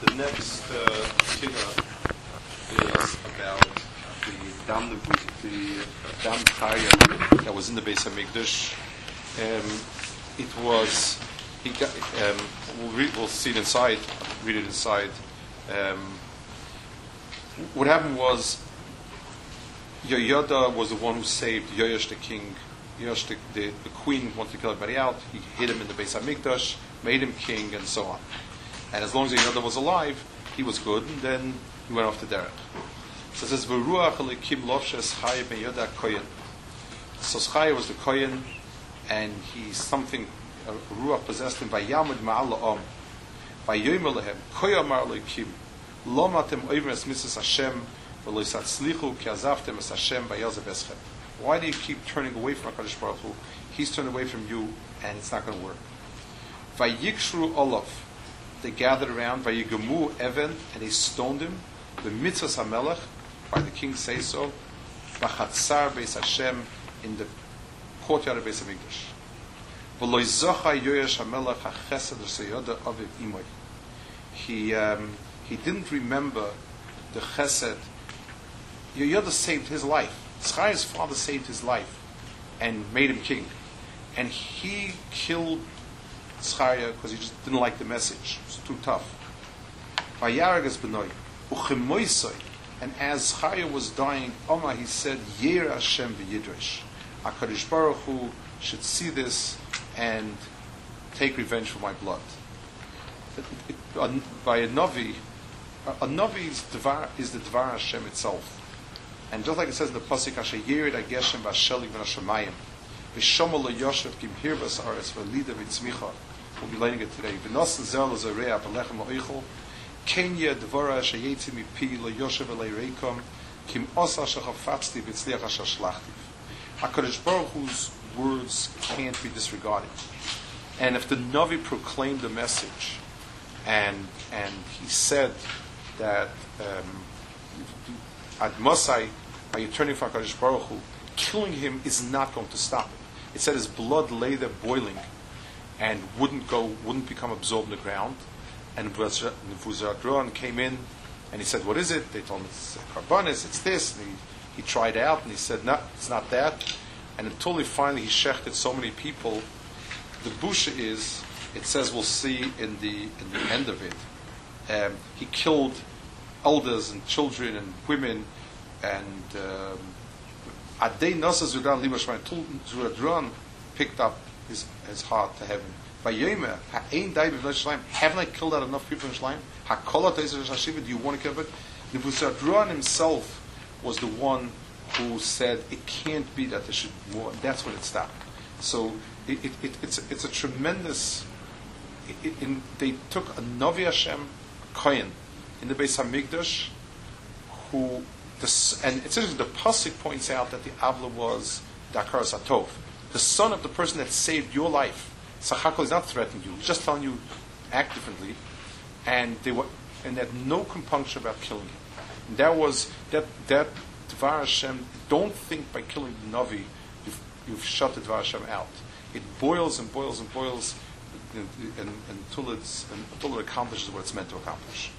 The next uh, is about the dam the dam chaya that was in the Beis HaMikdash. Um, it was got. Um, we'll, read, we'll see it inside. Read it inside. Um, what happened was Yoyada was the one who saved Yoyash the king. Yoyash the, the, the queen wanted to kill everybody out. He hid him in the Beis HaMikdash, made him king, and so on. And as long as Yoyada was alive, he was good, and then he went off to Derek. So it says, V'ruach elikim lovshes chayim meyoda koyen. So Chaya was the koyen, and he something, a ruach possessed him, vayamud ma'al la'om, vayoyim lehem, koyamar elikim, lo matem oivim es mitzvahs Hashem, v'lo yisatzlichu ki azavtem es Hashem vayazav eschem. Why do you keep turning away from HaKadosh Baruch Hu? He's turned away from you, and it's not going to work. Vayikshru olav, they gathered around, Vayigamu Evan, and they stoned him, the mitzvahs HaMelech, by the king say so, Vachatzar Beis Hashem, in the courtyard of Beis HaMikdash. He, um, he didn't remember the chesed. Yoyoda saved his life. Tzchaya's father saved his life and made him king. And he killed Because he just didn't like the message. It was too tough. Vayaragas b'noi, uchemoisoi, and as Chaya was dying, Omar, he said, Yer Hashem v'yidrish. HaKadosh Baruch Hu should see this and take revenge for my blood. By a Navi, a Navi is, Dvar, is the Dvar Hashem itself. And just like it says in the Pasuk, Asher Yerid HaGeshem v'Ashelik v'Nashamayim, v'Shomol Yoshev Kim Hirvas Ares v'Lida v'Tzmicha, we'll be learning it today. V'Nos Zel Kenya Dvora Kim Osa HaKadosh Baruch Hu's words can't be disregarded. And if the Navi proclaimed the message, and and he said that um, Ad Mosai, by turning from HaKadosh Baruch Hu, killing him is not going to stop it. It said his blood lay there boiling and wouldn't go, wouldn't become absorbed in the ground. And Nevuzaradan came in and he said, What is it? They told him it's carbonis, it's this. And he, he tried out and he said, No, it's not that. And until he finally he shechted so many people, the busha is, it says we'll see in the in the end of it. Um, he killed elders and children and women and Adei Nasa Zudan Zuradron picked up his, his heart to heaven. Vayomer, ha'ein dai b'vnei Haven't I killed out enough people in Shalim? Ha'kolat Hashiva, do you want to kill it? Nebuchadnezzar himself was the one who said it can't be that there should more. That's when it stopped. So it, it, it, it's, it's a tremendous. in, they took a Novi Hashem, Kohen, in the Beis Hamikdash, who the, and it's interesting. The pasuk points out that the Avla was Dakar Satov, the son of the person that saved your life, Sachakal, is not threatening you, just telling you act differently. And they were, and they had no compunction about killing him. And that was, that, that Dvar Hashem, don't think by killing the Navi you've, you've shut the Dvar Hashem out. It boils and boils and boils and, and, until, it's, until it accomplishes what it's meant to accomplish.